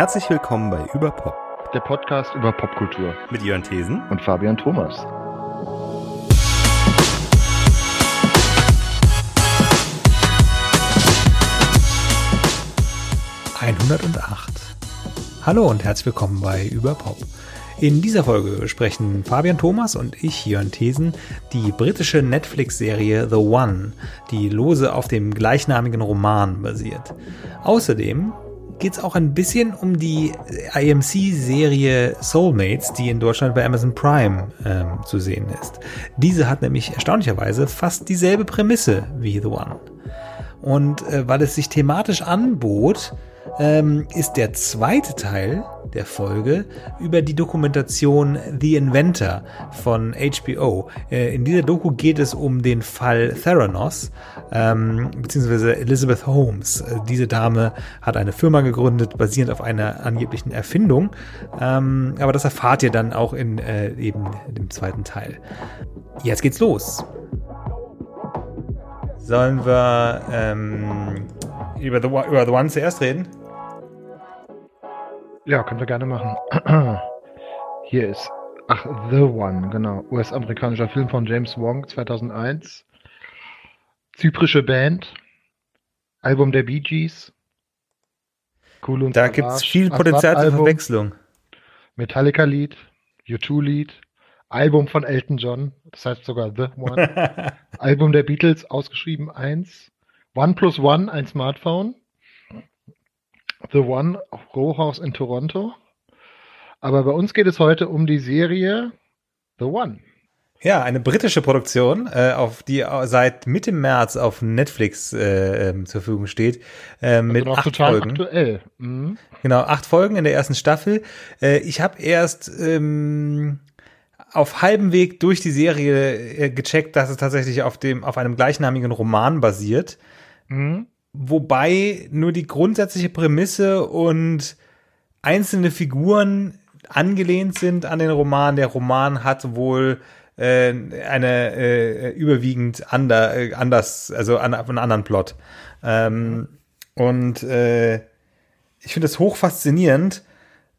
Herzlich willkommen bei Überpop, der Podcast über Popkultur mit Jörn Thesen und Fabian Thomas. Einhundertacht. Hallo und herzlich willkommen bei Überpop. In dieser Folge sprechen Fabian Thomas und ich, Jörn Thesen, die britische Netflix-Serie The One, die lose auf dem gleichnamigen Roman basiert. Außerdem geht es auch ein bisschen um die IMC-Serie Soulmates, die in Deutschland bei Amazon Prime ähm, zu sehen ist. Diese hat nämlich erstaunlicherweise fast dieselbe Prämisse wie The One. Und äh, weil es sich thematisch anbot, ähm, ist der zweite Teil der Folge über die Dokumentation The Inventor von HBO. Äh, in dieser Doku geht es um den Fall Theranos, ähm, beziehungsweise Elizabeth Holmes. Äh, diese Dame hat eine Firma gegründet, basierend auf einer angeblichen Erfindung. Ähm, aber das erfahrt ihr dann auch in äh, eben dem zweiten Teil. Jetzt geht's los. Sollen wir ähm, über, the, über The One zuerst reden? Ja, können wir gerne machen. Hier ist, ach, The One, genau. US-amerikanischer Film von James Wong 2001. Zyprische Band. Album der Bee Gees. Cool und Da gibt es viel Potenzial zur Verwechslung. Metallica-Lied. U2-Lied. Album von Elton John. Das heißt sogar The One. Album der Beatles, ausgeschrieben 1. One plus One, ein Smartphone. The One Rohhaus in Toronto. Aber bei uns geht es heute um die Serie The One. Ja, eine britische Produktion, äh, auf die seit Mitte März auf Netflix äh, ähm, zur Verfügung steht, äh, also mit acht Folgen. Aktuell. Mhm. Genau, acht Folgen in der ersten Staffel. Äh, ich habe erst ähm, auf halbem Weg durch die Serie äh, gecheckt, dass es tatsächlich auf dem auf einem gleichnamigen Roman basiert. Mhm. Wobei nur die grundsätzliche Prämisse und einzelne Figuren angelehnt sind an den Roman. Der Roman hat wohl äh, eine äh, überwiegend ander, äh, anders, also an, einen anderen Plot. Ähm, und äh, ich finde es hoch faszinierend,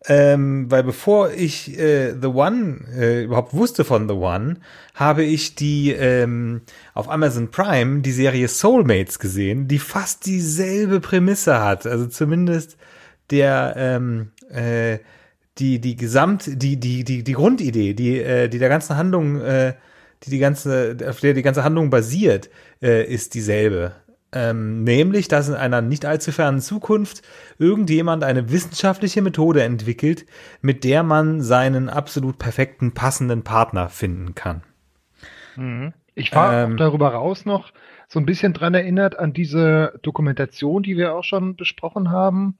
ähm, weil bevor ich äh, The One äh, überhaupt wusste von The One, habe ich die ähm, auf Amazon Prime die Serie Soulmates gesehen, die fast dieselbe Prämisse hat. Also zumindest der ähm, äh, die die Gesamt die die die die Grundidee, die äh, die der ganzen Handlung äh, die die ganze auf der die ganze Handlung basiert, äh, ist dieselbe. Ähm, nämlich, dass in einer nicht allzu fernen Zukunft irgendjemand eine wissenschaftliche Methode entwickelt, mit der man seinen absolut perfekten, passenden Partner finden kann. Mhm. Ich war ähm, darüber raus noch so ein bisschen dran erinnert an diese Dokumentation, die wir auch schon besprochen haben,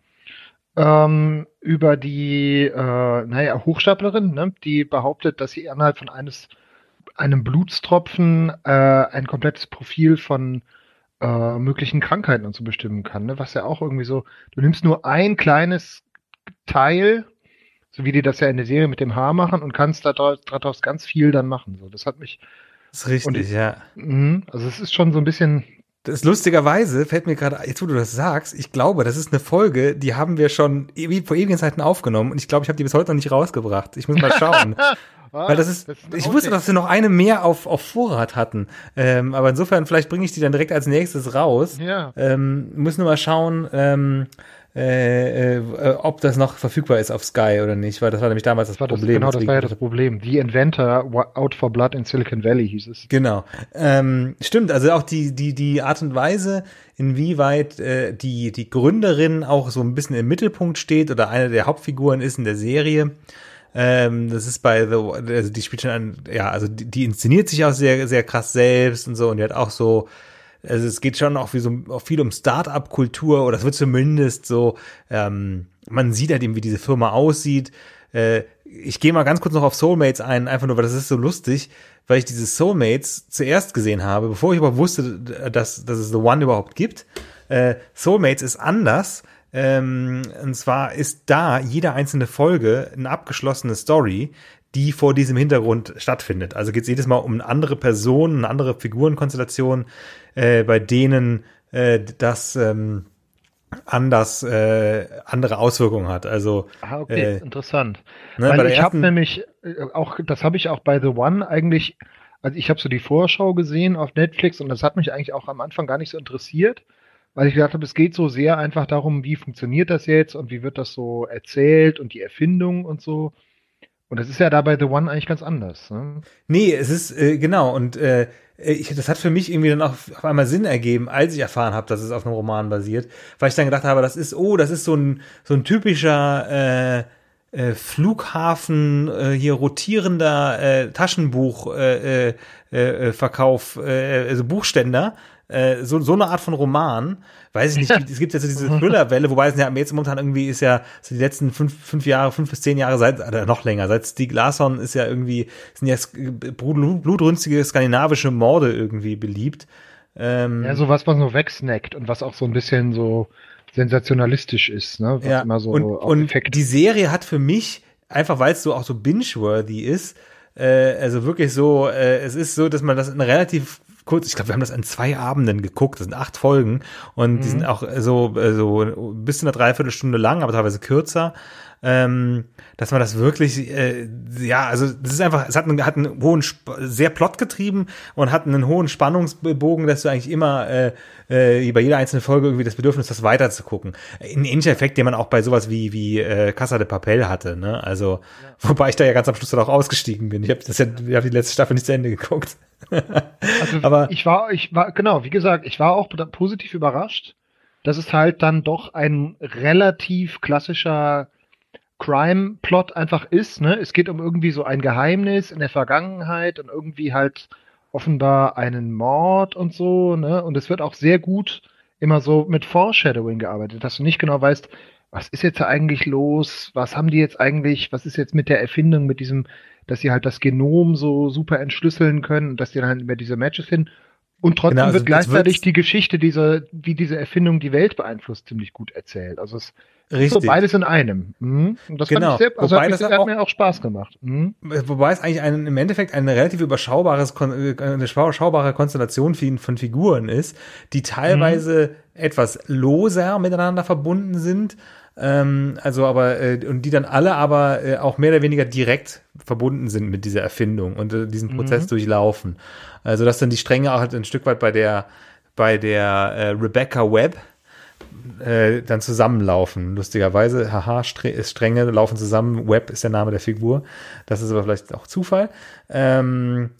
ähm, über die, äh, naja, Hochstaplerin, ne, die behauptet, dass sie innerhalb von eines, einem Blutstropfen äh, ein komplettes Profil von äh, möglichen Krankheiten und so bestimmen kann. Ne? Was ja auch irgendwie so, du nimmst nur ein kleines Teil, so wie die das ja in der Serie mit dem Haar machen und kannst daraus ganz viel dann machen. So, das hat mich. Das ist richtig, ich, ja. Mh, also es ist schon so ein bisschen. Das ist lustigerweise fällt mir gerade, jetzt wo du das sagst, ich glaube, das ist eine Folge, die haben wir schon vor ewigen Zeiten aufgenommen und ich glaube, ich habe die bis heute noch nicht rausgebracht. Ich muss mal schauen. Ah, Weil das ist, das ich wusste, dass wir noch eine mehr auf, auf Vorrat hatten. Ähm, aber insofern, vielleicht bringe ich die dann direkt als nächstes raus. Ja. Ähm, müssen wir mal schauen, ähm, äh, äh, ob das noch verfügbar ist auf Sky oder nicht, weil das war nämlich damals das, das Problem. Das, genau, das war ja das Problem. The Inventor Out for Blood in Silicon Valley hieß es. Genau. Ähm, stimmt, also auch die, die, die Art und Weise, inwieweit äh, die, die Gründerin auch so ein bisschen im Mittelpunkt steht oder eine der Hauptfiguren ist in der Serie, ähm, das ist bei The, also die spielt schon an, ja, also die, die inszeniert sich auch sehr, sehr krass selbst und so und die hat auch so, also es geht schon auch, wie so, auch viel um Start-up-Kultur oder es wird zumindest so, ähm, man sieht halt eben, wie diese Firma aussieht. Äh, ich gehe mal ganz kurz noch auf Soulmates ein, einfach nur, weil das ist so lustig, weil ich diese Soulmates zuerst gesehen habe, bevor ich überhaupt wusste, dass, dass es The One überhaupt gibt. Äh, Soulmates ist anders, ähm, und zwar ist da jede einzelne Folge eine abgeschlossene Story, die vor diesem Hintergrund stattfindet. Also geht es jedes Mal um eine andere Person, eine andere Figurenkonstellation, äh, bei denen äh, das ähm, anders äh, andere Auswirkungen hat. Also ah, okay, äh, interessant. Ne, Weil ich habe nämlich äh, auch, das habe ich auch bei The One eigentlich, also ich habe so die Vorschau gesehen auf Netflix und das hat mich eigentlich auch am Anfang gar nicht so interessiert, weil ich gedacht habe, es geht so sehr einfach darum, wie funktioniert das jetzt und wie wird das so erzählt und die Erfindung und so. Und das ist ja da bei The One eigentlich ganz anders. Ne? Nee, es ist, äh, genau, und äh, ich, das hat für mich irgendwie dann auch auf einmal Sinn ergeben, als ich erfahren habe, dass es auf einem Roman basiert, weil ich dann gedacht habe, das ist, oh, das ist so ein, so ein typischer äh, äh, Flughafen, äh, hier rotierender äh, Taschenbuch äh, äh, äh, Verkauf, äh, also Buchständer, äh, so, so eine Art von Roman, weiß ich nicht, es gibt ja so diese Thriller-Welle, wobei es ja jetzt momentan irgendwie ist ja so die letzten fünf, fünf Jahre, fünf bis zehn Jahre seit, oder noch länger, seit Stieg Larsson ist ja irgendwie, sind ja blutrünstige skandinavische Morde irgendwie beliebt. Ähm, ja, so was, was nur wegsnackt und was auch so ein bisschen so sensationalistisch ist, ne? Was ja, immer so und, und die Serie hat für mich, einfach weil es so auch so binge-worthy ist, äh, also wirklich so, äh, es ist so, dass man das in relativ kurz, ich glaube, wir haben das an zwei Abenden geguckt, das sind acht Folgen und mhm. die sind auch so, so bis zu einer Dreiviertelstunde lang, aber teilweise kürzer. Ähm, dass man das wirklich, äh, ja, also das ist einfach, es hat einen, hat einen hohen, sehr plotgetrieben und hat einen hohen Spannungsbogen, dass du eigentlich immer äh, äh, bei jeder einzelnen Folge irgendwie das Bedürfnis hast, weiter zu gucken. Ein ähnlicher Effekt, den man auch bei sowas wie wie äh, Casa de Papel hatte, ne? Also ja. wobei ich da ja ganz am Schluss dann auch ausgestiegen bin. Ich habe ja, ich habe die letzte Staffel nicht zu Ende geguckt. also aber ich war, ich war genau, wie gesagt, ich war auch positiv überrascht, dass es halt dann doch ein relativ klassischer Crime-Plot einfach ist. Ne? Es geht um irgendwie so ein Geheimnis in der Vergangenheit und irgendwie halt offenbar einen Mord und so. Ne? Und es wird auch sehr gut immer so mit Foreshadowing gearbeitet, dass du nicht genau weißt, was ist jetzt eigentlich los, was haben die jetzt eigentlich, was ist jetzt mit der Erfindung, mit diesem, dass sie halt das Genom so super entschlüsseln können, dass die dann halt immer diese Matches finden. Und trotzdem genau, also wird gleichzeitig die Geschichte dieser, wie diese Erfindung die Welt beeinflusst, ziemlich gut erzählt. Also es Richtig. So, beides in einem. Mhm. das genau. Sehr, also wobei hat, das hat auch, mir auch Spaß gemacht. Mhm. Wobei es eigentlich ein, im Endeffekt eine relativ überschaubares, eine überschaubare Konstellation von Figuren ist, die teilweise mhm. etwas loser miteinander verbunden sind. Ähm, also aber, äh, und die dann alle aber äh, auch mehr oder weniger direkt verbunden sind mit dieser Erfindung und äh, diesen Prozess mhm. durchlaufen. Also dass dann die Stränge auch halt ein Stück weit bei der, bei der äh, Rebecca Webb, äh, dann zusammenlaufen. Lustigerweise, haha, Stränge laufen zusammen. Web ist der Name der Figur. Das ist aber vielleicht auch Zufall. Ähm,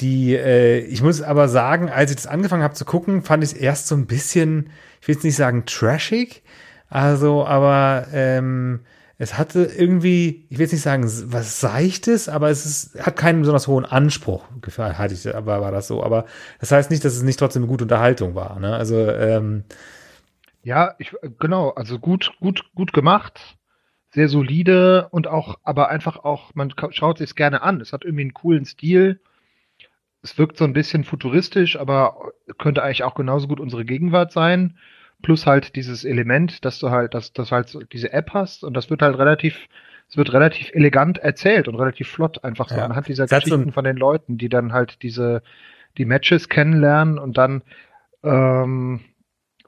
die, äh, ich muss aber sagen, als ich das angefangen habe zu gucken, fand ich es erst so ein bisschen, ich will jetzt nicht sagen trashig, also, aber ähm, es hatte irgendwie, ich will jetzt nicht sagen, was Seichtes, aber es ist, hat keinen besonders hohen Anspruch, hatte ich, aber war das so. Aber das heißt nicht, dass es nicht trotzdem eine gute Unterhaltung war. Ne? Also ähm, ja, ich, genau, also gut, gut, gut gemacht, sehr solide und auch, aber einfach auch, man schaut sich gerne an. Es hat irgendwie einen coolen Stil. Es wirkt so ein bisschen futuristisch, aber könnte eigentlich auch genauso gut unsere Gegenwart sein. Plus halt dieses Element, dass du halt, dass, dass halt so diese App hast und das wird halt relativ, es wird relativ elegant erzählt und relativ flott einfach so ja. anhand dieser Geschichten von den Leuten, die dann halt diese, die Matches kennenlernen und dann, ähm,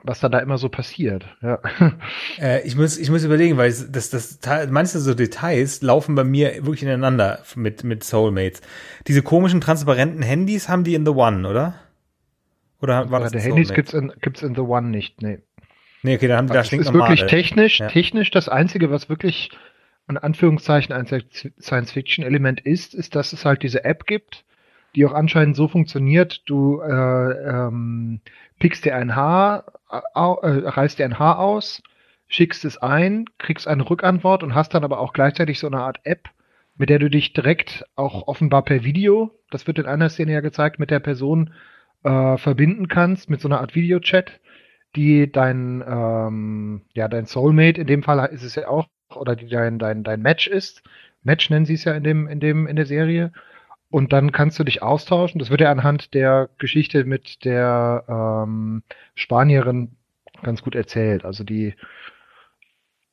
was dann da immer so passiert. Ja. Äh, ich, muss, ich muss überlegen, weil das, das, manche so Details laufen bei mir wirklich ineinander mit, mit Soulmates. Diese komischen, transparenten Handys haben die in The One, oder? Oder war das ja, Handys gibt's in, gibt's in The One nicht, nee. Nee, okay, dann haben die das ist wirklich technisch, ja. technisch das Einzige, was wirklich in Anführungszeichen ein Science-Fiction-Element ist, ist, dass es halt diese App gibt, die auch anscheinend so funktioniert, du äh, ähm, pickst dir ein Haar, äh, reißt dir ein Haar aus, schickst es ein, kriegst eine Rückantwort und hast dann aber auch gleichzeitig so eine Art App, mit der du dich direkt auch offenbar per Video, das wird in einer Szene ja gezeigt, mit der Person äh, verbinden kannst, mit so einer Art Videochat, die dein, ähm, ja, dein Soulmate, in dem Fall ist es ja auch, oder die dein, dein, dein Match ist. Match nennen sie es ja in dem, in dem, in der Serie. Und dann kannst du dich austauschen. Das wird ja anhand der Geschichte mit der ähm, Spanierin ganz gut erzählt. Also die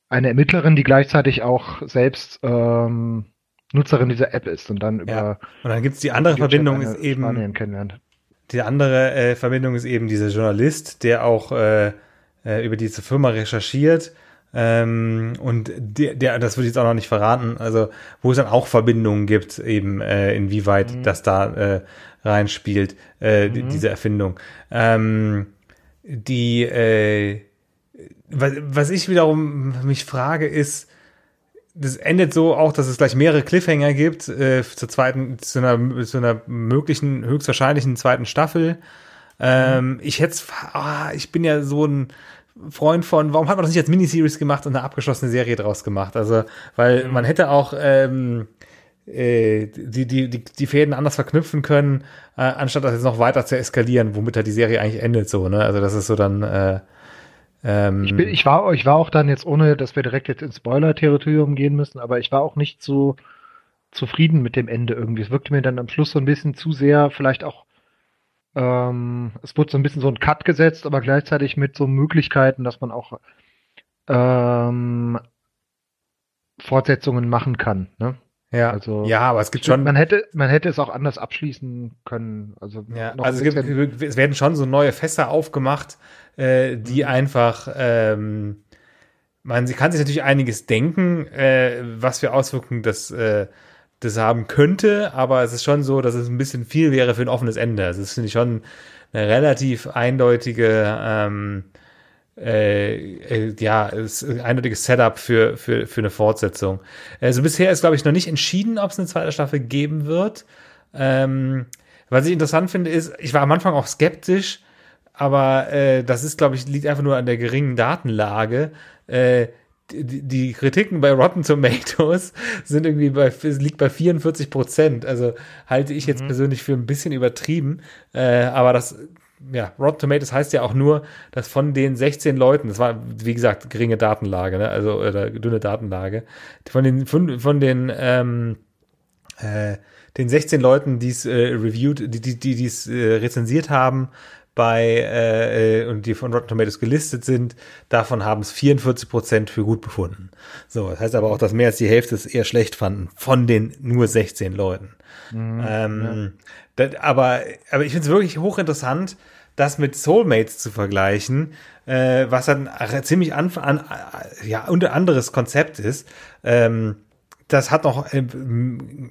eine Ermittlerin, die gleichzeitig auch selbst ähm, Nutzerin dieser App ist und dann über ja. und dann gibt's die andere Verbindung ist eben Spanien kennenlernt. Die andere äh, Verbindung ist eben dieser Journalist, der auch äh, äh, über diese Firma recherchiert. Ähm, und der, der, das würde ich jetzt auch noch nicht verraten, also wo es dann auch Verbindungen gibt, eben äh, inwieweit mhm. das da äh, reinspielt, äh, mhm. diese Erfindung. Ähm, die, äh, was, was ich wiederum mich frage, ist, das endet so auch, dass es gleich mehrere Cliffhanger gibt äh, zur zweiten, zu einer, zu einer möglichen, höchstwahrscheinlichen zweiten Staffel. Ähm, mhm. Ich hätte, ah, ich bin ja so ein Freund von, warum hat man das nicht als Miniseries gemacht und eine abgeschlossene Serie draus gemacht? Also, weil mhm. man hätte auch ähm, äh, die, die, die, die Fäden anders verknüpfen können, äh, anstatt das jetzt noch weiter zu eskalieren, womit halt die Serie eigentlich endet, so, ne? Also das ist so dann äh, ähm, ich, bin, ich, war, ich war auch dann jetzt, ohne dass wir direkt jetzt ins Spoiler-Territorium gehen müssen, aber ich war auch nicht so zufrieden mit dem Ende irgendwie. Es wirkte mir dann am Schluss so ein bisschen zu sehr, vielleicht auch, ähm, es wurde so ein bisschen so ein Cut gesetzt, aber gleichzeitig mit so Möglichkeiten, dass man auch ähm, Fortsetzungen machen kann. Ne? Ja, also, ja, aber es gibt schon. Man hätte, man hätte es auch anders abschließen können. Also, ja, also es, gibt, es werden schon so neue Fässer aufgemacht, äh, die mhm. einfach, ähm, man sie kann sich natürlich einiges denken, äh, was für Auswirkungen das, äh, das haben könnte, aber es ist schon so, dass es ein bisschen viel wäre für ein offenes Ende. Also es finde ich schon eine relativ eindeutige ähm, äh, äh, ja, ist ein eindeutiges Setup für, für, für eine Fortsetzung. Also bisher ist, glaube ich, noch nicht entschieden, ob es eine zweite Staffel geben wird. Ähm, was ich interessant finde, ist, ich war am Anfang auch skeptisch, aber äh, das ist, glaube ich, liegt einfach nur an der geringen Datenlage. Äh, die, die Kritiken bei Rotten Tomatoes sind irgendwie bei, liegt bei 44 Prozent. Also halte ich jetzt mhm. persönlich für ein bisschen übertrieben. Äh, aber das ja, Rotten Tomatoes heißt ja auch nur, dass von den 16 Leuten, das war, wie gesagt, geringe Datenlage, ne? also oder dünne Datenlage, von den, von, von den, ähm, äh, den 16 Leuten, die es äh, reviewed, die, die, die es äh, rezensiert haben, bei äh, äh, und die von Rotten Tomatoes gelistet sind, davon haben es 44 Prozent für gut befunden. So, das heißt aber auch, dass mehr als die Hälfte es eher schlecht fanden von den nur 16 Leuten. Mhm, ähm, ja. Das, aber, aber ich finde es wirklich hochinteressant, das mit Soulmates zu vergleichen, äh, was dann ziemlich an, an, ja, unter anderes Konzept ist. Ähm, das hat noch, äh,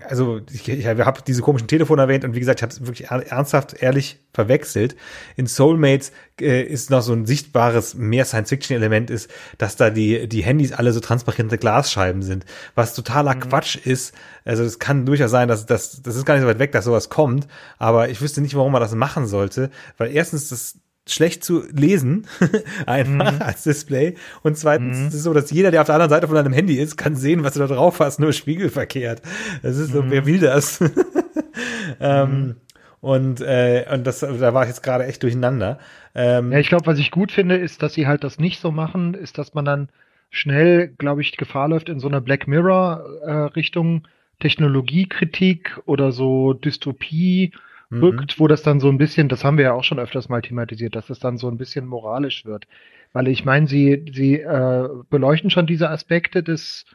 also ich, ich habe diese komischen Telefone erwähnt und wie gesagt, ich habe es wirklich ernsthaft, ehrlich verwechselt. In Soulmates äh, ist noch so ein sichtbares mehr Science-Fiction-Element ist, dass da die die Handys alle so transparente Glasscheiben sind, was totaler mhm. Quatsch ist. Also es kann durchaus sein, dass das das ist gar nicht so weit weg, dass sowas kommt, aber ich wüsste nicht, warum man das machen sollte, weil erstens das schlecht zu lesen, einfach mhm. als Display. Und zweitens mhm. ist es so, dass jeder, der auf der anderen Seite von deinem Handy ist, kann sehen, was du da drauf hast, nur spiegelverkehrt. Das ist so, mhm. wer will das? ähm, mhm. und, äh, und das, da war ich jetzt gerade echt durcheinander. Ähm, ja, ich glaube, was ich gut finde, ist, dass sie halt das nicht so machen, ist, dass man dann schnell, glaube ich, Gefahr läuft in so einer Black Mirror äh, Richtung Technologiekritik oder so Dystopie mhm. rückt, wo das dann so ein bisschen, das haben wir ja auch schon öfters mal thematisiert, dass es dann so ein bisschen moralisch wird. Weil ich meine, sie, sie äh, beleuchten schon diese Aspekte des,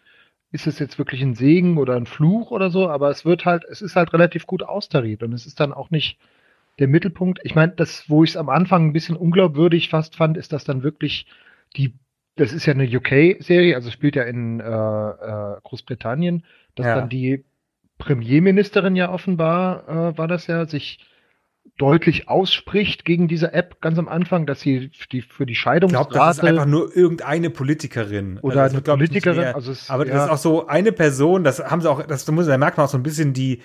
ist es jetzt wirklich ein Segen oder ein Fluch oder so, aber es wird halt, es ist halt relativ gut austariert und es ist dann auch nicht der Mittelpunkt. Ich meine, das, wo ich es am Anfang ein bisschen unglaubwürdig fast fand, ist, dass dann wirklich die, das ist ja eine UK-Serie, also spielt ja in äh, äh, Großbritannien, dass ja. dann die Premierministerin ja offenbar, äh, war das ja, sich deutlich ausspricht gegen diese App ganz am Anfang, dass sie die, für die Scheidungsrate... Ich glaube, das ist einfach nur irgendeine Politikerin. Oder also eine Politikerin. Also es, aber ja. das ist auch so eine Person, das haben sie auch, das muss, da merkt man auch so ein bisschen die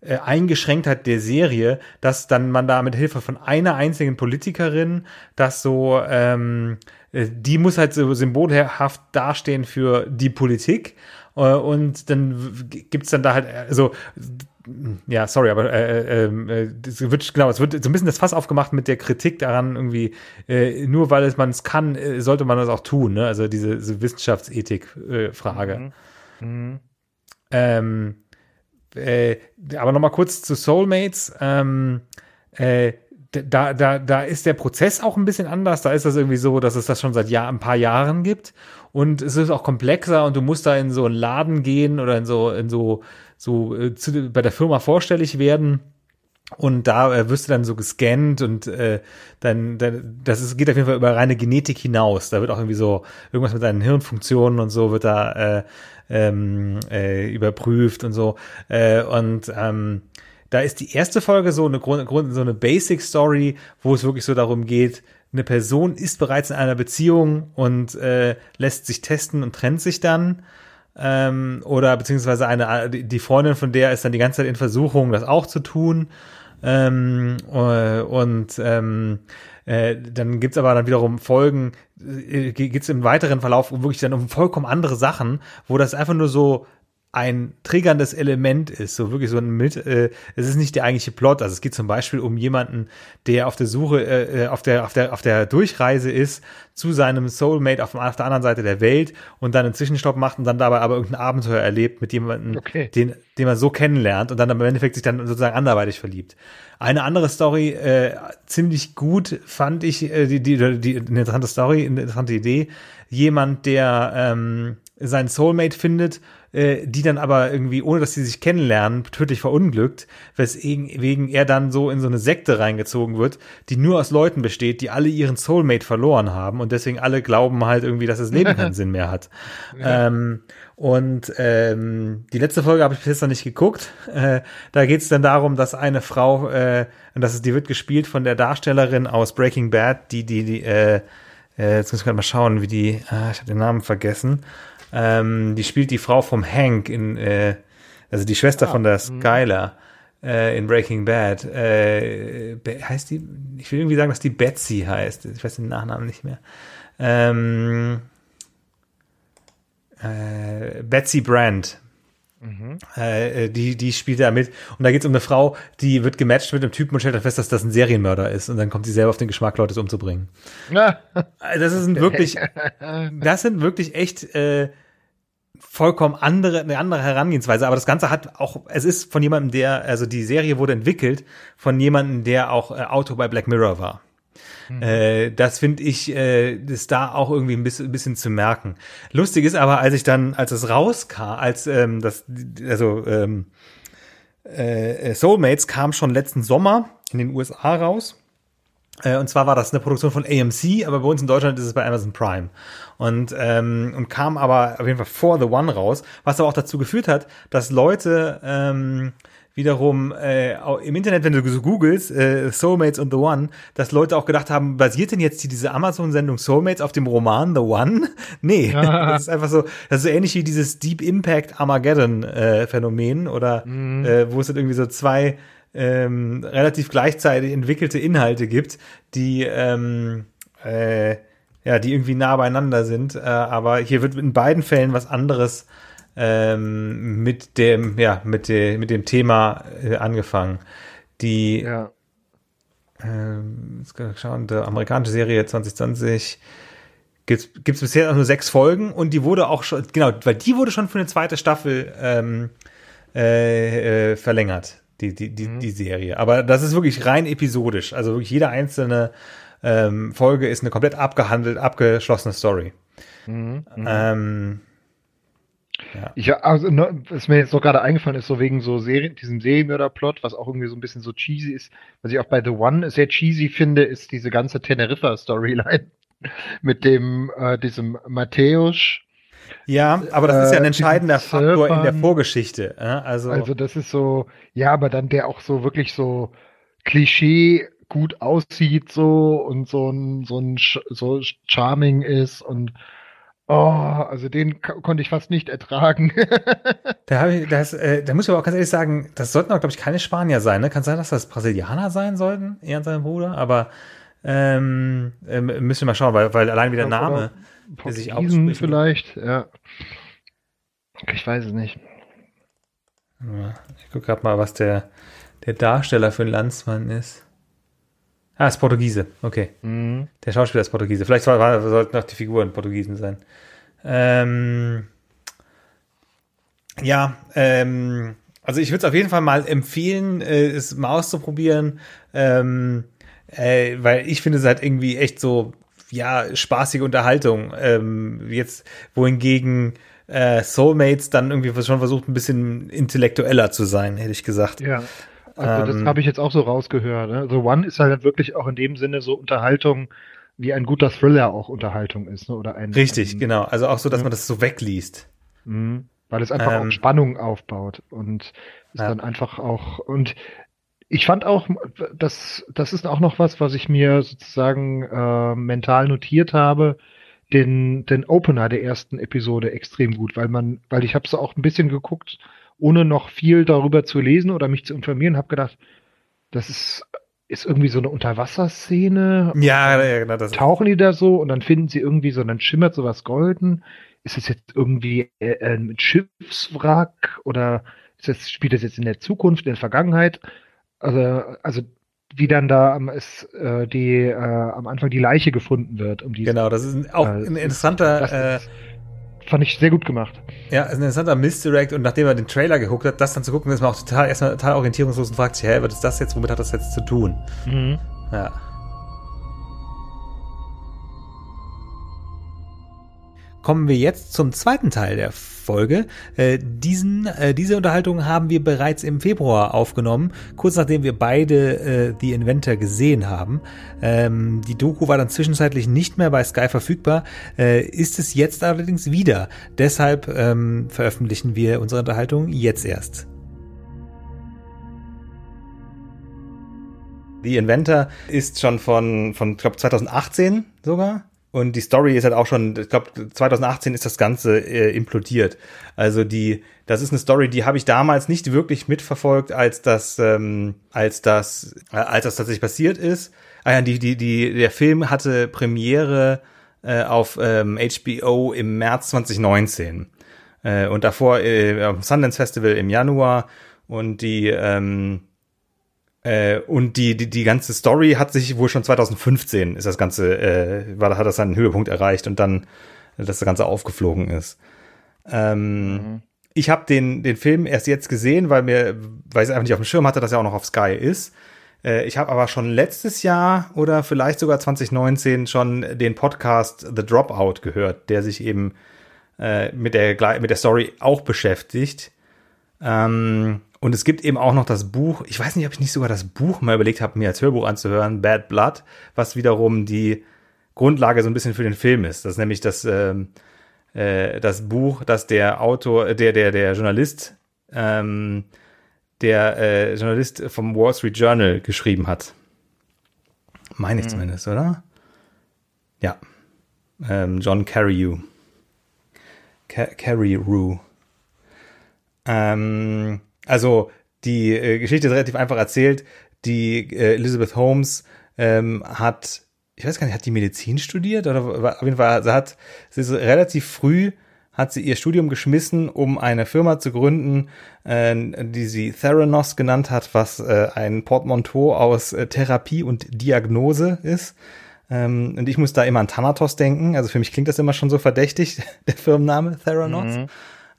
äh, Eingeschränktheit der Serie, dass dann man da mit Hilfe von einer einzigen Politikerin das so, ähm, äh, die muss halt so symbolhaft dastehen für die Politik und dann gibt's dann da halt, also ja, sorry, aber äh, äh, äh, das wird genau, es wird so ein bisschen das Fass aufgemacht mit der Kritik daran irgendwie, äh, nur weil man es kann, äh, sollte man das auch tun, ne? Also diese, diese Wissenschaftsethik-Frage. Äh, mhm. Mhm. Ähm, äh, aber nochmal kurz zu Soulmates. Ähm, äh, da, da, da ist der Prozess auch ein bisschen anders. Da ist das irgendwie so, dass es das schon seit Jahr, ein paar Jahren gibt. Und es ist auch komplexer und du musst da in so einen Laden gehen oder in so, in so, so äh, zu, bei der Firma vorstellig werden. und da äh, wirst du dann so gescannt und äh, dann, dann das ist, geht auf jeden Fall über reine Genetik hinaus. Da wird auch irgendwie so irgendwas mit deinen Hirnfunktionen und so wird da äh, ähm, äh, überprüft und so. Äh, und ähm, da ist die erste Folge so eine Grund, so eine Basic Story, wo es wirklich so darum geht, eine Person ist bereits in einer Beziehung und äh, lässt sich testen und trennt sich dann. Ähm, oder beziehungsweise eine, die Freundin von der ist dann die ganze Zeit in Versuchung, das auch zu tun. Ähm, äh, und ähm, äh, dann gibt's aber dann wiederum Folgen, äh, geht's im weiteren Verlauf wirklich dann um vollkommen andere Sachen, wo das einfach nur so ein triggerndes Element ist, so wirklich so ein mit, äh, es ist nicht der eigentliche Plot, also es geht zum Beispiel um jemanden, der auf der Suche, äh, äh auf der, auf der, auf der Durchreise ist zu seinem Soulmate auf, auf der anderen Seite der Welt und dann einen Zwischenstopp macht und dann dabei aber irgendein Abenteuer erlebt mit jemandem, okay. den, den man so kennenlernt und dann im Endeffekt sich dann sozusagen anderweitig verliebt. Eine andere Story, äh, ziemlich gut fand ich, äh, die, die, die, die eine interessante Story, eine interessante Idee, jemand, der ähm, seinen Soulmate findet äh, die dann aber irgendwie, ohne dass sie sich kennenlernen, tödlich verunglückt, weswegen er dann so in so eine Sekte reingezogen wird, die nur aus Leuten besteht, die alle ihren Soulmate verloren haben und deswegen alle glauben halt irgendwie, dass das Leben keinen Sinn mehr hat. Ja. Ähm, und ähm, die letzte Folge habe ich bis jetzt noch nicht geguckt. Äh, da geht es dann darum, dass eine Frau, äh, und das ist, die wird gespielt von der Darstellerin aus Breaking Bad, die, die, die, äh, äh jetzt muss ich gerade mal schauen, wie die, ah, ich habe den Namen vergessen. Ähm, die spielt die Frau vom Hank in, äh, also die Schwester ah, von der mhm. Skyler äh, in Breaking Bad. Äh, heißt die? Ich will irgendwie sagen, dass die Betsy heißt. Ich weiß den Nachnamen nicht mehr. Ähm, äh, Betsy Brand. Mhm. Äh, die, die spielt da mit. Und da geht es um eine Frau, die wird gematcht mit einem Typen und stellt dann fest, dass das ein Serienmörder ist. Und dann kommt sie selber auf den Geschmack, Leute umzubringen. Ja. Äh, das sind wirklich, das sind wirklich echt äh, vollkommen andere, eine andere Herangehensweise. Aber das Ganze hat auch, es ist von jemandem, der, also die Serie wurde entwickelt von jemandem, der auch äh, Autor bei Black Mirror war. Mhm. Äh, das finde ich, äh, ist da auch irgendwie ein bisschen, ein bisschen zu merken. Lustig ist aber, als ich dann, als es rauskam, als ähm, das, also ähm, äh, Soulmates kam schon letzten Sommer in den USA raus. Äh, und zwar war das eine Produktion von AMC, aber bei uns in Deutschland ist es bei Amazon Prime. Und, ähm, und kam aber auf jeden Fall vor The One raus, was aber auch dazu geführt hat, dass Leute ähm, wiederum äh, im Internet, wenn du so googelst, äh, Soulmates und The One, dass Leute auch gedacht haben, basiert denn jetzt diese Amazon-Sendung Soulmates auf dem Roman The One? nee, ah. das ist einfach so, das ist so ähnlich wie dieses Deep Impact Armageddon-Phänomen äh, oder mhm. äh, wo es dann irgendwie so zwei ähm, relativ gleichzeitig entwickelte Inhalte gibt, die ähm, äh, ja, die irgendwie nah beieinander sind, äh, aber hier wird in beiden Fällen was anderes ähm, mit dem, ja, mit, de, mit dem Thema äh, angefangen. Die ja. ähm, schauen, der amerikanische Serie 2020 gibt es bisher nur sechs Folgen und die wurde auch schon, genau, weil die wurde schon für eine zweite Staffel ähm, äh, äh, verlängert, die, die, die, mhm. die Serie. Aber das ist wirklich rein episodisch. Also wirklich jede einzelne ähm, Folge ist eine komplett abgehandelt, abgeschlossene Story. Mhm. mhm. Ähm, ja. Ich, also, ne, was mir jetzt noch gerade eingefallen ist, so wegen so Serien, diesem Serienmörder-Plot, was auch irgendwie so ein bisschen so cheesy ist, was ich auch bei The One sehr cheesy finde, ist diese ganze Teneriffa-Storyline mit dem, äh, diesem Matthäus. Ja, aber das ist ja ein äh, entscheidender äh, Faktor in der Vorgeschichte. Äh? Also, also das ist so, ja, aber dann der auch so wirklich so Klischee gut aussieht so und so ein, so ein so charming ist und Oh, also den konnte ich fast nicht ertragen. da, habe ich, das, äh, da muss ich aber auch ganz ehrlich sagen, das sollten auch, glaube ich, keine Spanier sein. Ne? Kann sein, dass das Brasilianer sein sollten, er und sein Bruder, aber ähm, äh, müssen wir mal schauen, weil, weil allein wie der Name der sich ausspricht. vielleicht, ja. Ich weiß es nicht. Ich gucke gerade mal, was der, der Darsteller für ein Landsmann ist. Ah, ist Portugiese, okay. Mhm. Der Schauspieler ist Portugiese. Vielleicht war, war, sollten auch die Figuren Portugiesen sein. Ähm, ja, ähm, also ich würde es auf jeden Fall mal empfehlen, äh, es mal auszuprobieren, ähm, äh, weil ich finde es halt irgendwie echt so, ja, spaßige Unterhaltung. Ähm, jetzt, wohingegen äh, Soulmates dann irgendwie schon versucht, ein bisschen intellektueller zu sein, hätte ich gesagt. Ja. Also ähm, das habe ich jetzt auch so rausgehört. Ne? The One ist halt wirklich auch in dem Sinne so Unterhaltung, wie ein guter Thriller auch Unterhaltung ist, ne? Oder ein richtig, ein, genau. Also auch so, dass ja. man das so wegliest. Mhm. Weil es einfach ähm, auch Spannung aufbaut und ist ja. dann einfach auch und ich fand auch, das, das ist auch noch was, was ich mir sozusagen äh, mental notiert habe, den, den Opener der ersten Episode extrem gut, weil man, weil ich habe so auch ein bisschen geguckt, ohne noch viel darüber zu lesen oder mich zu informieren, habe gedacht, das ist, ist irgendwie so eine Unterwasserszene. Ja, ja, genau. Das Tauchen die da so und dann finden sie irgendwie so, dann schimmert so was golden. Ist es jetzt irgendwie äh, ein Schiffswrack oder ist das, spielt das jetzt in der Zukunft, in der Vergangenheit? Also, also wie dann da am, ist, äh, die, äh, am Anfang die Leiche gefunden wird. Um die, genau, das ist auch äh, ein interessanter. Äh, fand ich sehr gut gemacht. Ja, ist ein interessanter Misdirect und nachdem er den Trailer geguckt hat, das dann zu gucken, ist man auch total erstmal total orientierungslos und fragt sich, hä, was ist das jetzt, womit hat das jetzt zu tun? Mhm. Ja. Kommen wir jetzt zum zweiten Teil der Folge. Äh, diesen, äh, diese Unterhaltung haben wir bereits im Februar aufgenommen, kurz nachdem wir beide äh, The Inventor gesehen haben. Ähm, die Doku war dann zwischenzeitlich nicht mehr bei Sky verfügbar, äh, ist es jetzt allerdings wieder. Deshalb ähm, veröffentlichen wir unsere Unterhaltung jetzt erst. The Inventor ist schon von, von glaube, 2018 sogar. Und die Story ist halt auch schon, ich glaube, 2018 ist das Ganze äh, implodiert. Also die, das ist eine Story, die habe ich damals nicht wirklich mitverfolgt, als das, ähm, als das, äh, als das tatsächlich passiert ist. Ah ja, die, die, die, der Film hatte Premiere äh, auf ähm, HBO im März 2019 äh, und davor äh, am Sundance Festival im Januar und die ähm, äh, und die, die, die ganze Story hat sich wohl schon 2015 ist das Ganze, äh, war, hat das seinen Höhepunkt erreicht und dann, dass das Ganze aufgeflogen ist. Ähm, mhm. Ich habe den, den Film erst jetzt gesehen, weil mir, weil ich es einfach nicht auf dem Schirm hatte, dass er auch noch auf Sky ist. Äh, ich habe aber schon letztes Jahr oder vielleicht sogar 2019 schon den Podcast The Dropout gehört, der sich eben äh, mit, der, mit der Story auch beschäftigt. Ähm, und es gibt eben auch noch das Buch, ich weiß nicht, ob ich nicht sogar das Buch mal überlegt habe, mir als Hörbuch anzuhören, Bad Blood, was wiederum die Grundlage so ein bisschen für den Film ist. Das ist nämlich das, ähm, äh, das Buch, das der Autor, der, der, der Journalist, ähm, der äh, Journalist vom Wall Street Journal geschrieben hat. Meine ich mhm. zumindest, oder? Ja. Ähm, John Carreyrou. Carreyrou. Ähm, also die äh, Geschichte ist relativ einfach erzählt. Die äh, Elizabeth Holmes ähm, hat, ich weiß gar nicht, hat die Medizin studiert oder auf jeden Fall, sie hat, sie ist relativ früh hat sie ihr Studium geschmissen, um eine Firma zu gründen, äh, die sie Theranos genannt hat, was äh, ein Portmanteau aus äh, Therapie und Diagnose ist. Ähm, und ich muss da immer an Thanatos denken. Also für mich klingt das immer schon so verdächtig, der Firmenname Theranos. Mhm.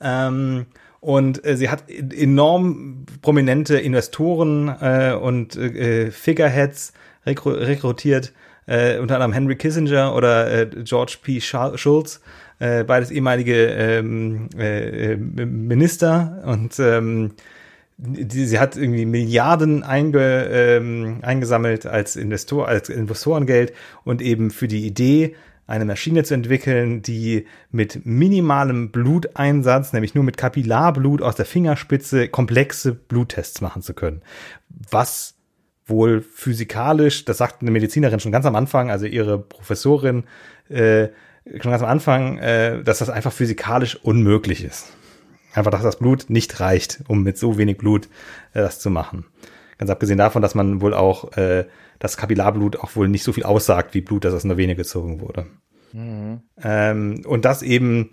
Ähm, und äh, sie hat enorm prominente Investoren äh, und äh, Figureheads rekru rekrutiert, äh, unter anderem Henry Kissinger oder äh, George P. Schulz, äh, beides ehemalige ähm, äh, Minister und ähm, die, sie hat irgendwie Milliarden einge, ähm, eingesammelt als Investor, als Investorengeld und eben für die Idee, eine Maschine zu entwickeln, die mit minimalem Bluteinsatz, nämlich nur mit Kapillarblut aus der Fingerspitze, komplexe Bluttests machen zu können. Was wohl physikalisch, das sagt eine Medizinerin schon ganz am Anfang, also ihre Professorin, äh, schon ganz am Anfang, äh, dass das einfach physikalisch unmöglich ist. Einfach, dass das Blut nicht reicht, um mit so wenig Blut äh, das zu machen. Ganz abgesehen davon, dass man wohl auch äh, das Kapillarblut auch wohl nicht so viel aussagt wie Blut, das aus einer Vene gezogen wurde. Mhm. Ähm, und das eben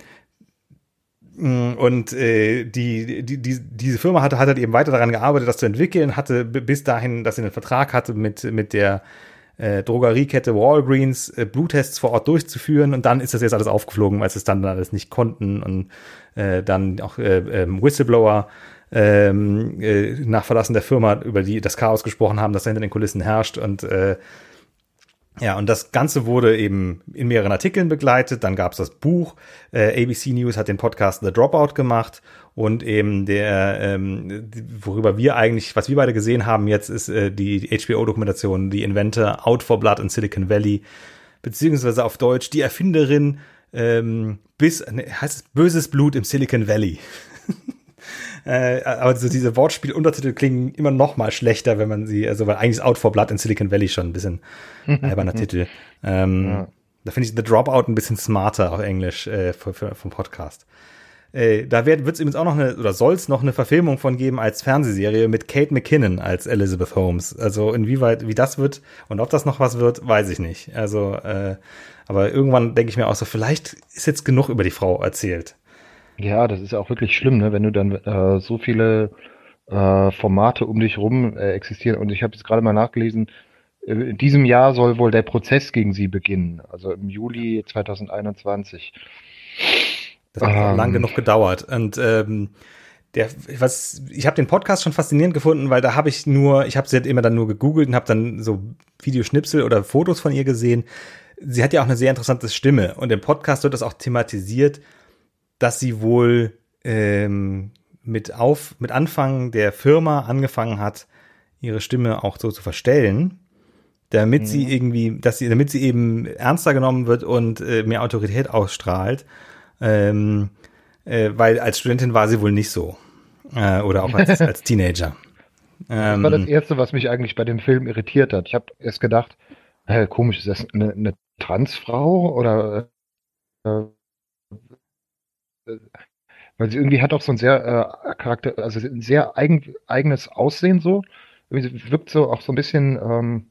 mm, und äh, die, die, die, diese Firma hatte, hat halt eben weiter daran gearbeitet, das zu entwickeln, hatte bis dahin, dass sie einen Vertrag hatte mit, mit der äh, Drogeriekette Walgreens, äh, Bluttests vor Ort durchzuführen und dann ist das jetzt alles aufgeflogen, weil sie es dann alles nicht konnten und äh, dann auch äh, äh, Whistleblower ähm, äh, nach Verlassen der Firma über die das Chaos gesprochen haben, das da hinter den Kulissen herrscht und äh, Ja, und das Ganze wurde eben in mehreren Artikeln begleitet. Dann gab es das Buch. Äh, ABC News hat den Podcast The Dropout gemacht und eben der, ähm, worüber wir eigentlich, was wir beide gesehen haben jetzt, ist äh, die HBO-Dokumentation The Inventor Out for Blood in Silicon Valley, beziehungsweise auf Deutsch die Erfinderin ähm, bis, ne, heißt es Böses Blut im Silicon Valley. Äh, aber so diese Wortspiel-Untertitel klingen immer noch mal schlechter, wenn man sie, also weil eigentlich ist Out for Blood in Silicon Valley schon ein bisschen alberner Titel. Ähm, ja. Da finde ich The Dropout ein bisschen smarter auf Englisch äh, für, für, vom Podcast. Äh, da wird es übrigens auch noch eine, oder soll es noch eine Verfilmung von geben als Fernsehserie mit Kate McKinnon als Elizabeth Holmes. Also inwieweit, wie das wird und ob das noch was wird, weiß ich nicht. Also, äh, aber irgendwann denke ich mir auch so, vielleicht ist jetzt genug über die Frau erzählt. Ja, das ist ja auch wirklich schlimm, ne? wenn du dann äh, so viele äh, Formate um dich rum äh, existieren. Und ich habe jetzt gerade mal nachgelesen, äh, in diesem Jahr soll wohl der Prozess gegen sie beginnen, also im Juli 2021. Das hat ähm, lang genug gedauert. Und ähm, der, was, ich habe den Podcast schon faszinierend gefunden, weil da habe ich nur, ich habe sie halt immer dann nur gegoogelt und habe dann so Videoschnipsel oder Fotos von ihr gesehen. Sie hat ja auch eine sehr interessante Stimme und im Podcast wird das auch thematisiert, dass sie wohl ähm, mit auf mit Anfang der Firma angefangen hat, ihre Stimme auch so zu verstellen, damit mhm. sie irgendwie, dass sie, damit sie eben ernster genommen wird und äh, mehr Autorität ausstrahlt. Ähm, äh, weil als Studentin war sie wohl nicht so. Äh, oder auch als, als Teenager. das war das ähm, Erste, was mich eigentlich bei dem Film irritiert hat. Ich habe erst gedacht, komisch, ist das eine, eine Transfrau oder äh, weil sie irgendwie hat auch so ein sehr äh, Charakter, also ein sehr eigen, eigenes Aussehen so. Sie wirkt so auch so ein bisschen ähm,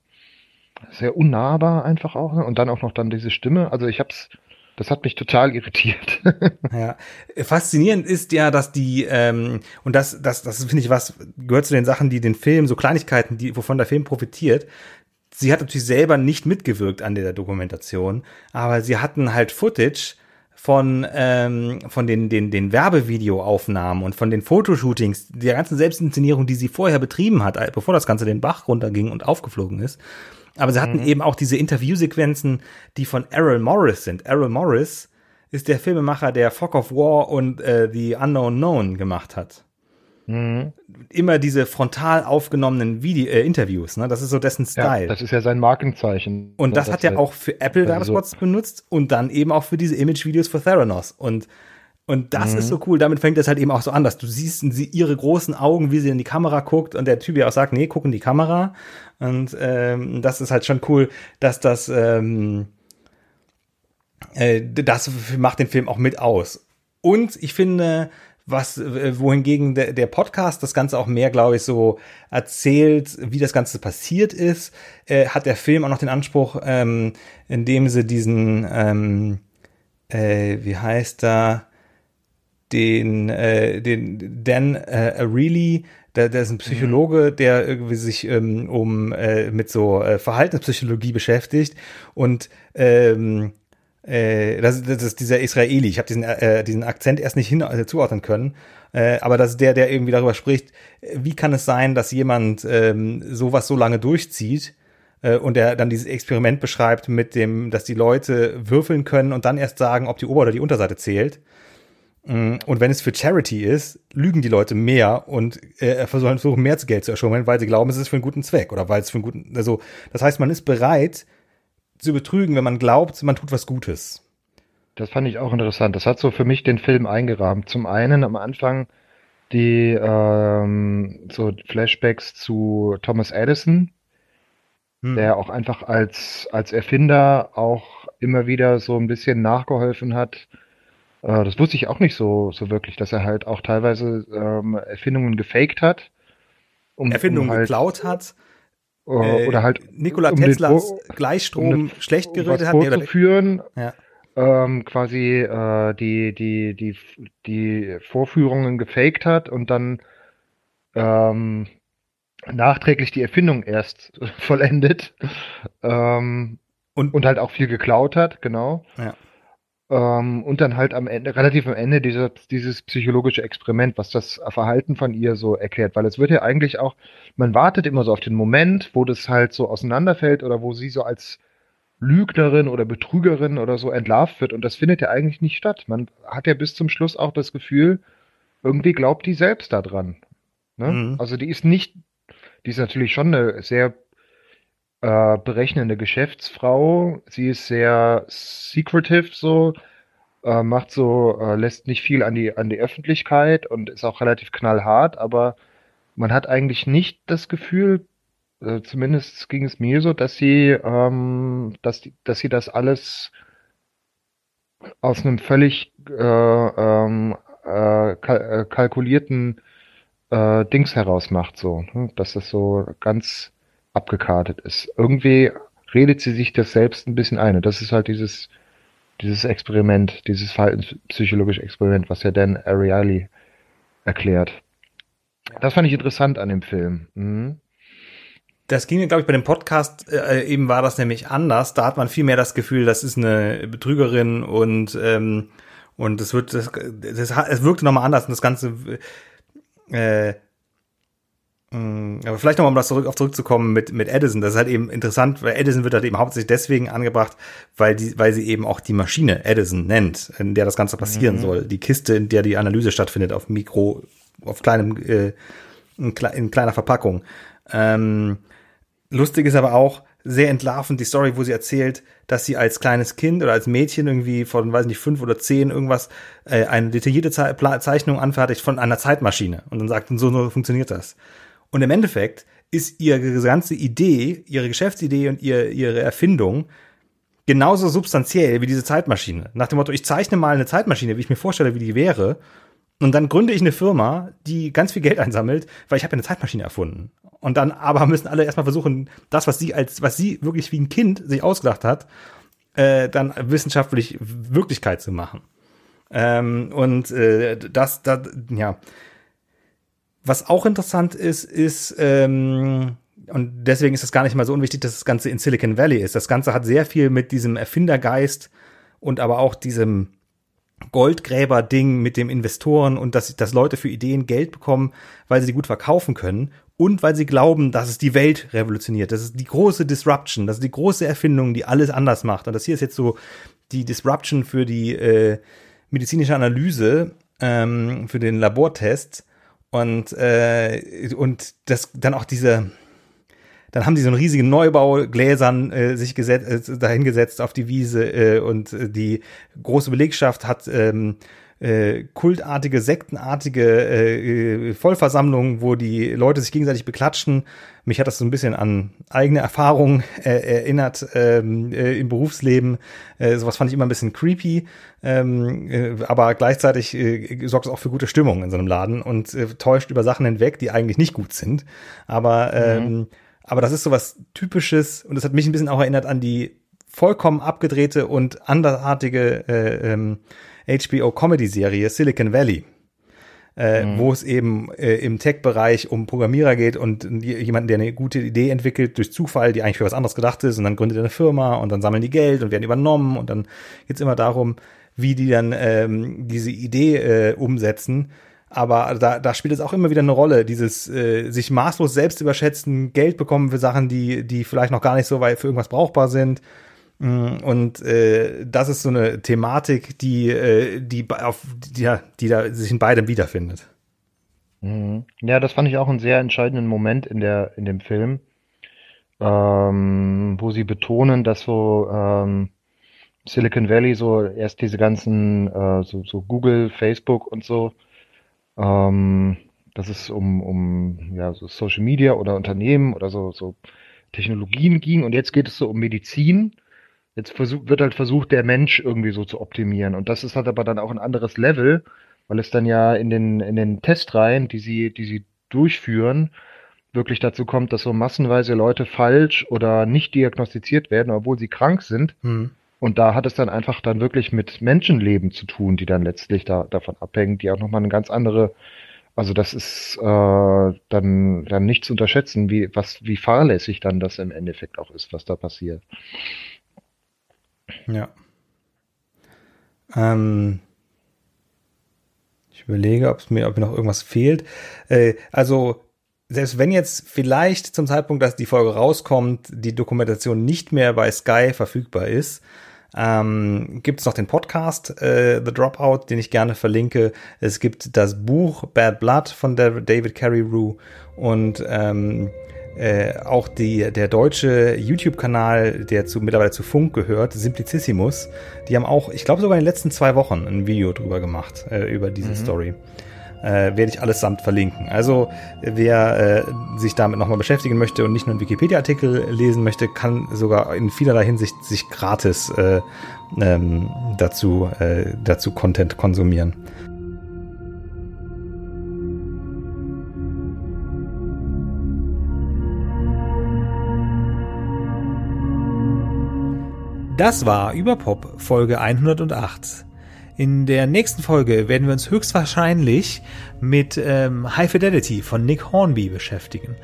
sehr unnahbar einfach auch. Ne? Und dann auch noch dann diese Stimme. Also ich hab's, das hat mich total irritiert. ja, faszinierend ist ja, dass die ähm, und das, das, das finde ich was gehört zu den Sachen, die den Film so Kleinigkeiten, die wovon der Film profitiert. Sie hat natürlich selber nicht mitgewirkt an der Dokumentation, aber sie hatten halt Footage von, ähm, von den, den, den Werbevideoaufnahmen und von den Fotoshootings, der ganzen Selbstinszenierung, die sie vorher betrieben hat, bevor das Ganze den Bach runterging und aufgeflogen ist. Aber sie hatten mhm. eben auch diese Interviewsequenzen, die von Errol Morris sind. Errol Morris ist der Filmemacher, der Fog of War und äh, The Unknown Known gemacht hat. Mhm. Immer diese frontal aufgenommenen Video äh, Interviews, ne? Das ist so dessen Style. Ja, das ist ja sein Markenzeichen. Und das, das hat er auch für Apple Werbespots so. benutzt und dann eben auch für diese Image-Videos für Theranos. Und und das mhm. ist so cool. Damit fängt es halt eben auch so an, dass du siehst sie ihre großen Augen, wie sie in die Kamera guckt und der Typ ja auch sagt, nee, guck in die Kamera. Und ähm, das ist halt schon cool, dass das ähm, äh, das macht den Film auch mit aus. Und ich finde, was, äh, wohingegen der, der Podcast das Ganze auch mehr, glaube ich, so erzählt, wie das Ganze passiert ist, äh, hat der Film auch noch den Anspruch, ähm, indem sie diesen, ähm, äh, wie heißt da, den, äh, den Dan äh, Areli, der, der ist ein Psychologe, mhm. der irgendwie sich ähm, um äh, mit so äh, Verhaltenspsychologie beschäftigt und ähm, äh, das, das ist dieser Israeli. Ich habe diesen, äh, diesen Akzent erst nicht hin äh, zuordnen können. Äh, aber das ist der, der irgendwie darüber spricht, wie kann es sein, dass jemand ähm, sowas so lange durchzieht äh, und der dann dieses Experiment beschreibt mit dem, dass die Leute würfeln können und dann erst sagen, ob die Ober- oder die Unterseite zählt. Mm, und wenn es für Charity ist, lügen die Leute mehr und äh, versuchen mehr Geld zu erschummeln, weil sie glauben, es ist für einen guten Zweck oder weil es für einen guten, also das heißt, man ist bereit, zu betrügen, wenn man glaubt, man tut was Gutes. Das fand ich auch interessant. Das hat so für mich den Film eingerahmt. Zum einen am Anfang die ähm, so Flashbacks zu Thomas Edison, hm. der auch einfach als, als Erfinder auch immer wieder so ein bisschen nachgeholfen hat. Äh, das wusste ich auch nicht so, so wirklich, dass er halt auch teilweise ähm, Erfindungen gefaked hat. Um, Erfindungen um halt, geklaut hat äh, oder halt Nikola um Teslas Gleichstrom um schlecht geredet um hat. Vorzuführen, ja. ähm, quasi äh, die, die, die, die Vorführungen gefaked hat und dann ähm, nachträglich die Erfindung erst vollendet ähm, und, und halt auch viel geklaut hat, genau. Ja. Ähm, und dann halt am Ende, relativ am Ende dieser, dieses psychologische Experiment, was das Verhalten von ihr so erklärt, weil es wird ja eigentlich auch, man wartet immer so auf den Moment, wo das halt so auseinanderfällt oder wo sie so als Lügnerin oder Betrügerin oder so entlarvt wird. Und das findet ja eigentlich nicht statt. Man hat ja bis zum Schluss auch das Gefühl, irgendwie glaubt die selbst daran. Ne? Mhm. Also die ist nicht, die ist natürlich schon eine sehr äh, berechnende Geschäftsfrau. Sie ist sehr secretive so, äh, macht so, äh, lässt nicht viel an die, an die Öffentlichkeit und ist auch relativ knallhart, aber man hat eigentlich nicht das Gefühl, äh, zumindest ging es mir so, dass sie, ähm, dass, die, dass sie das alles aus einem völlig äh, ähm, äh, äh, kalkulierten Dings heraus macht, so, ne? dass das so ganz abgekartet ist. Irgendwie redet sie sich das selbst ein bisschen ein. Und das ist halt dieses, dieses Experiment, dieses verhaltenspsychologische Experiment, was ja Dan Ariely erklärt. Das fand ich interessant an dem Film. Mhm. Das ging mir, glaube ich, bei dem Podcast äh, eben war das nämlich anders. Da hat man viel mehr das Gefühl, das ist eine Betrügerin und ähm, und es wird das, das, es wirkte nochmal anders und das Ganze äh, aber vielleicht nochmal, um das zurück, auf zurückzukommen mit, mit Edison. Das ist halt eben interessant, weil Edison wird halt eben hauptsächlich deswegen angebracht, weil die, weil sie eben auch die Maschine Edison nennt, in der das Ganze passieren mhm. soll. Die Kiste, in der die Analyse stattfindet, auf Mikro, auf kleinem, äh, in, in kleiner Verpackung. Ähm, lustig ist aber auch, sehr entlarvend die Story, wo sie erzählt, dass sie als kleines Kind oder als Mädchen irgendwie von, weiß nicht, fünf oder zehn irgendwas, äh, eine detaillierte Zeichnung anfertigt von einer Zeitmaschine. Und dann sagt, so, so funktioniert das. Und im Endeffekt ist ihre ganze Idee, ihre Geschäftsidee und ihr, ihre Erfindung genauso substanziell wie diese Zeitmaschine. Nach dem Motto, ich zeichne mal eine Zeitmaschine, wie ich mir vorstelle, wie die wäre. Und dann gründe ich eine Firma, die ganz viel Geld einsammelt, weil ich habe eine Zeitmaschine erfunden. Und dann aber müssen alle erstmal versuchen, das, was sie als, was sie wirklich wie ein Kind sich ausgedacht hat, äh, dann wissenschaftlich Wirklichkeit zu machen. Ähm, und äh, das, das, ja, was auch interessant ist, ist, ähm, und deswegen ist es gar nicht mal so unwichtig, dass das Ganze in Silicon Valley ist. Das Ganze hat sehr viel mit diesem Erfindergeist und aber auch diesem Goldgräber-Ding mit dem Investoren und dass, dass Leute für Ideen Geld bekommen, weil sie die gut verkaufen können und weil sie glauben, dass es die Welt revolutioniert. Das ist die große Disruption, das ist die große Erfindung, die alles anders macht. Und das hier ist jetzt so die Disruption für die äh, medizinische Analyse, ähm, für den Labortest. Und, äh, und das dann auch diese, dann haben die so einen riesigen Neubau Gläsern äh, sich gesetzt, äh, dahingesetzt auf die Wiese äh, und äh, die große Belegschaft hat ähm, äh, kultartige, sektenartige äh, Vollversammlungen, wo die Leute sich gegenseitig beklatschen. Mich hat das so ein bisschen an eigene Erfahrungen äh, erinnert ähm, äh, im Berufsleben. Äh, sowas fand ich immer ein bisschen creepy, ähm, äh, aber gleichzeitig äh, sorgt es auch für gute Stimmung in so einem Laden und äh, täuscht über Sachen hinweg, die eigentlich nicht gut sind. Aber ähm, mhm. aber das ist sowas Typisches und das hat mich ein bisschen auch erinnert an die vollkommen abgedrehte und andersartige äh, ähm, HBO-Comedy-Serie Silicon Valley. Äh, mhm. wo es eben äh, im Tech-Bereich um Programmierer geht und jemanden, der eine gute Idee entwickelt durch Zufall, die eigentlich für was anderes gedacht ist und dann gründet er eine Firma und dann sammeln die Geld und werden übernommen und dann geht's immer darum, wie die dann ähm, diese Idee äh, umsetzen. Aber da, da spielt es auch immer wieder eine Rolle, dieses äh, sich maßlos selbst überschätzen, Geld bekommen für Sachen, die, die vielleicht noch gar nicht so weit für irgendwas brauchbar sind und äh, das ist so eine Thematik, die, äh, die, auf, die, ja, die da sich in beidem wiederfindet. Mhm. Ja, das fand ich auch einen sehr entscheidenden Moment in der in dem Film, ähm, wo sie betonen, dass so ähm, Silicon Valley so erst diese ganzen äh, so, so Google, Facebook und so, ähm, dass es um um ja so Social Media oder Unternehmen oder so so Technologien ging und jetzt geht es so um Medizin Jetzt versuch, wird halt versucht, der Mensch irgendwie so zu optimieren. Und das ist halt aber dann auch ein anderes Level, weil es dann ja in den, in den Testreihen, die sie, die sie durchführen, wirklich dazu kommt, dass so massenweise Leute falsch oder nicht diagnostiziert werden, obwohl sie krank sind. Hm. Und da hat es dann einfach dann wirklich mit Menschenleben zu tun, die dann letztlich da, davon abhängen, die auch nochmal eine ganz andere, also das ist äh, dann, dann nicht zu unterschätzen, wie, was, wie fahrlässig dann das im Endeffekt auch ist, was da passiert. Ja. Ähm, ich überlege, ob es mir, ob mir noch irgendwas fehlt. Äh, also selbst wenn jetzt vielleicht zum Zeitpunkt, dass die Folge rauskommt, die Dokumentation nicht mehr bei Sky verfügbar ist, ähm, gibt es noch den Podcast äh, The Dropout, den ich gerne verlinke. Es gibt das Buch Bad Blood von David Carreyrou und ähm, äh, auch die, der deutsche YouTube-Kanal, der zu, mittlerweile zu Funk gehört, Simplicissimus, die haben auch, ich glaube sogar in den letzten zwei Wochen ein Video drüber gemacht, äh, über diese mhm. Story äh, werde ich allesamt verlinken. Also wer äh, sich damit nochmal beschäftigen möchte und nicht nur einen Wikipedia-Artikel lesen möchte, kann sogar in vielerlei Hinsicht sich gratis äh, ähm, dazu, äh, dazu Content konsumieren. Das war Überpop Folge 108. In der nächsten Folge werden wir uns höchstwahrscheinlich mit ähm, High Fidelity von Nick Hornby beschäftigen.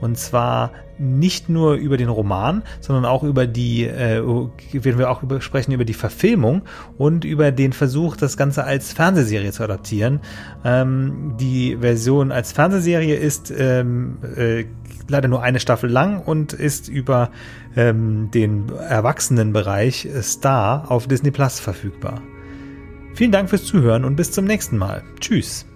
Und zwar nicht nur über den Roman, sondern auch über die, äh, werden wir auch über, sprechen über die Verfilmung und über den Versuch, das Ganze als Fernsehserie zu adaptieren. Ähm, die Version als Fernsehserie ist ähm, äh, leider nur eine Staffel lang und ist über ähm, den Erwachsenenbereich Star auf Disney Plus verfügbar. Vielen Dank fürs Zuhören und bis zum nächsten Mal. Tschüss.